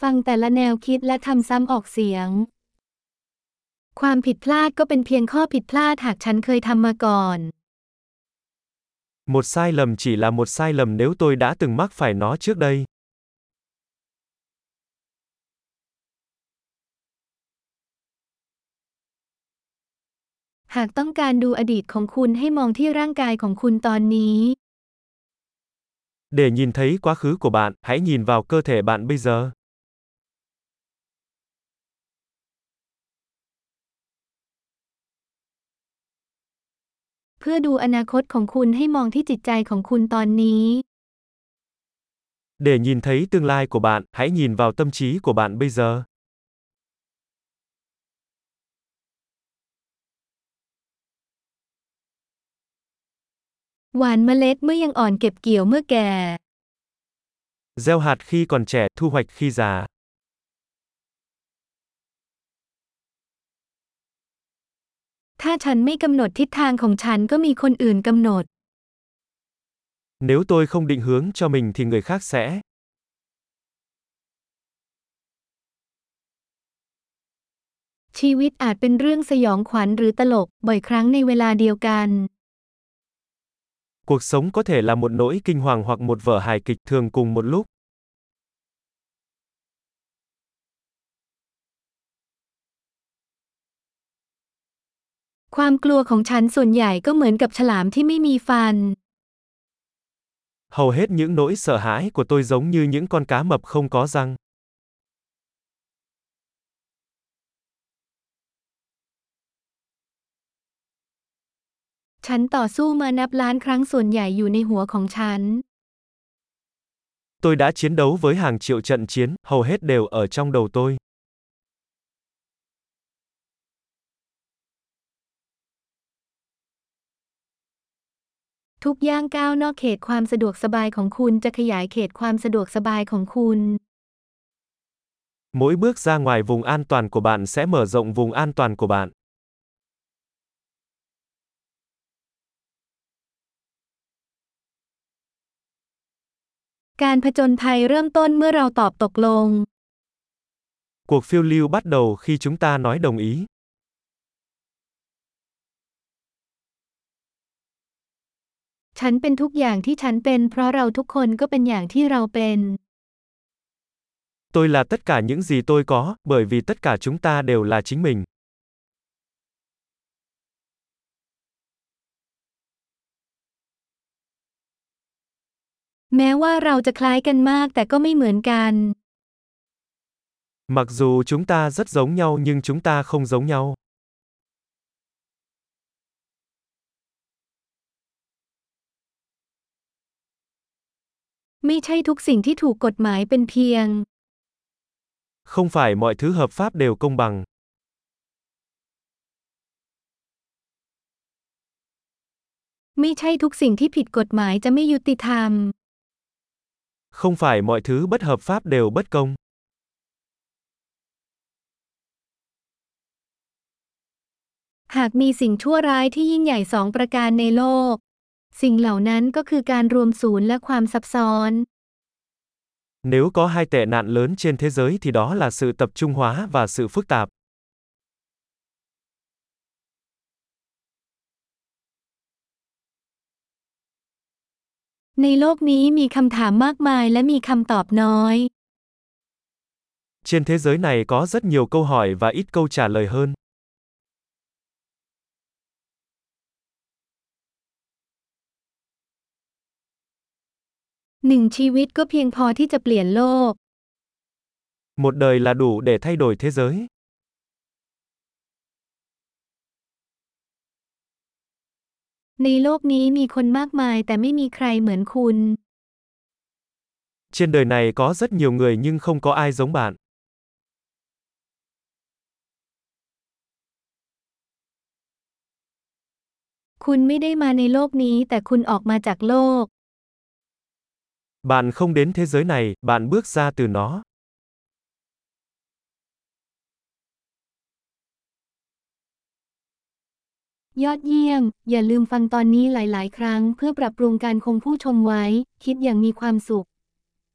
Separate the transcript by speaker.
Speaker 1: ฟังแต่ละแนวคิดและทำซ้ำออกเสียง ความผิดพลาดก็เป็นเพียงข้อผิดพลาดหากฉันเคยทำมาก่อน
Speaker 2: Một sai lầm chỉ là một sai lầm nếu tôi đã từng mắc phải nó trước đây.
Speaker 1: หากต้องการดูอดีตของคุณให้มองที่ร่างกายของคุณตอนนี้
Speaker 2: Để nhìn thấy quá khứ của bạn, hãy nhìn vào cơ thể bạn bây giờ.
Speaker 1: เพื่อดูอนาคตของคุณให้มองที่จิตใจของคุณตอนนี้
Speaker 2: Để nhìn thấy tương lai của bạn, hãy nhìn vào tâm trí của bạn bây giờ.
Speaker 1: หว่านเมล็ดเมื่อยังอ่อนเก็บเกี่ยวเมื่อแก่
Speaker 2: Gieo hạt khi còn trẻ, thu hoạch khi già.
Speaker 1: ถ้าฉันไม่กำหนดทิศทางของฉันก็มีคนอื่นกำหนด
Speaker 2: Nếu tôi không định hướng cho mình thì người khác sẽ.
Speaker 1: ชีวิตอาจเป็นเรื่องสยองขวัญหรือตลก บ่อยครั้งในเวลาเดียวกัน
Speaker 2: Cuộc sống có thể là một nỗi kinh hoàng hoặc một vở hài kịch thường cùng một lúc.
Speaker 1: ความกลัวของฉันส่วนใหญ่ก็เหมือนกับฉลามที่ไม่มีฟัน
Speaker 2: Hầu hết những nỗi sợ hãi của tôi giống như những con cá mập không có răng.
Speaker 1: ฉันต่อสู้มานับล้านครั้งส่วนใหญ่อยู่ในหัวของฉัน
Speaker 2: Tôi đã chiến đấu với hàng triệu trận chiến, hầu hết đều ở trong đầu tôi.
Speaker 1: ทุกย่างก้าวนอกเขตความสะดวกสบายของคุณจะขยายเขตความสะดวกสบายของคุณ
Speaker 2: Mỗi bước ra ngoài vùng an toàn của bạn sẽ mở rộng vùng an toàn của bạn.
Speaker 1: การผจญภัยเริ่มต้นเมื่อเราตอบตกลง
Speaker 2: Cuộc phiêu lưu bắt đầu khi chúng ta nói đồng ý.
Speaker 1: ฉันเป็นทุกอย่างที่ฉันเป็นเพราะเราทุกคนก็เป็นอย่างที่เราเป็น
Speaker 2: Tôi là tất cả những gì tôi có, bởi vì tất cả chúng ta đều là chính mình.
Speaker 1: แม้ว่าเราจะคล้ายกันมากแต่ก็ไม่เหมือนกัน
Speaker 2: Mặc dù chúng ta rất giống nhau nhưng chúng ta không giống nhau.
Speaker 1: ไม่ใช่ทุกสิ่งที่ถูกกฎหมายเป็นเพียง
Speaker 2: Không phải mọi thứ hợp pháp đều công bằng.
Speaker 1: ไม่ใช่ทุกสิ่งที่ผิดกฎหมายจะไม่ยุติธรรม
Speaker 2: Không phải mọi thứ bất hợp pháp đều bất công.
Speaker 1: หากมีสิ่งชั่วร้ายที่ยิ่งใหญ่สองประการในโลก สิ่งเหล่านั้นก็คือการรวมศูนย์และความซับซ้อน
Speaker 2: Nếu có hai tệ nạn lớn trên thế giới thì đó là sự tập trung hóa và sự phức tạp.
Speaker 1: ในโลกนี้มีคำถามมากมายและมีคำตอบน้อย
Speaker 2: Trên thế giới này có rất nhiều câu hỏi và ít câu trả lời hơn.
Speaker 1: หนึ่งชีวิตก็เพียงพอที่จะเปลี่ยนโลก
Speaker 2: Một đời là đủ để thay đổi thế giới.
Speaker 1: ในโลกนี้มีคนมากมายแต่ไม่มีใครเหมือนคุณ
Speaker 2: Trên đời này có rất nhiều người nhưng không có ai giống bạn.
Speaker 1: คุณไม่ได้มาในโลกนี้แต่คุณออกมาจากโลก
Speaker 2: Bạn không đến thế giới này, bạn bước ra từ nó.
Speaker 1: ยอดเยี่ยม อย่าลืมฟังตอนนี้หลาย ๆ ครั้งเพื่อปรับปรุงการคงผู้ชมไว้ คิดอย่างมีความสุข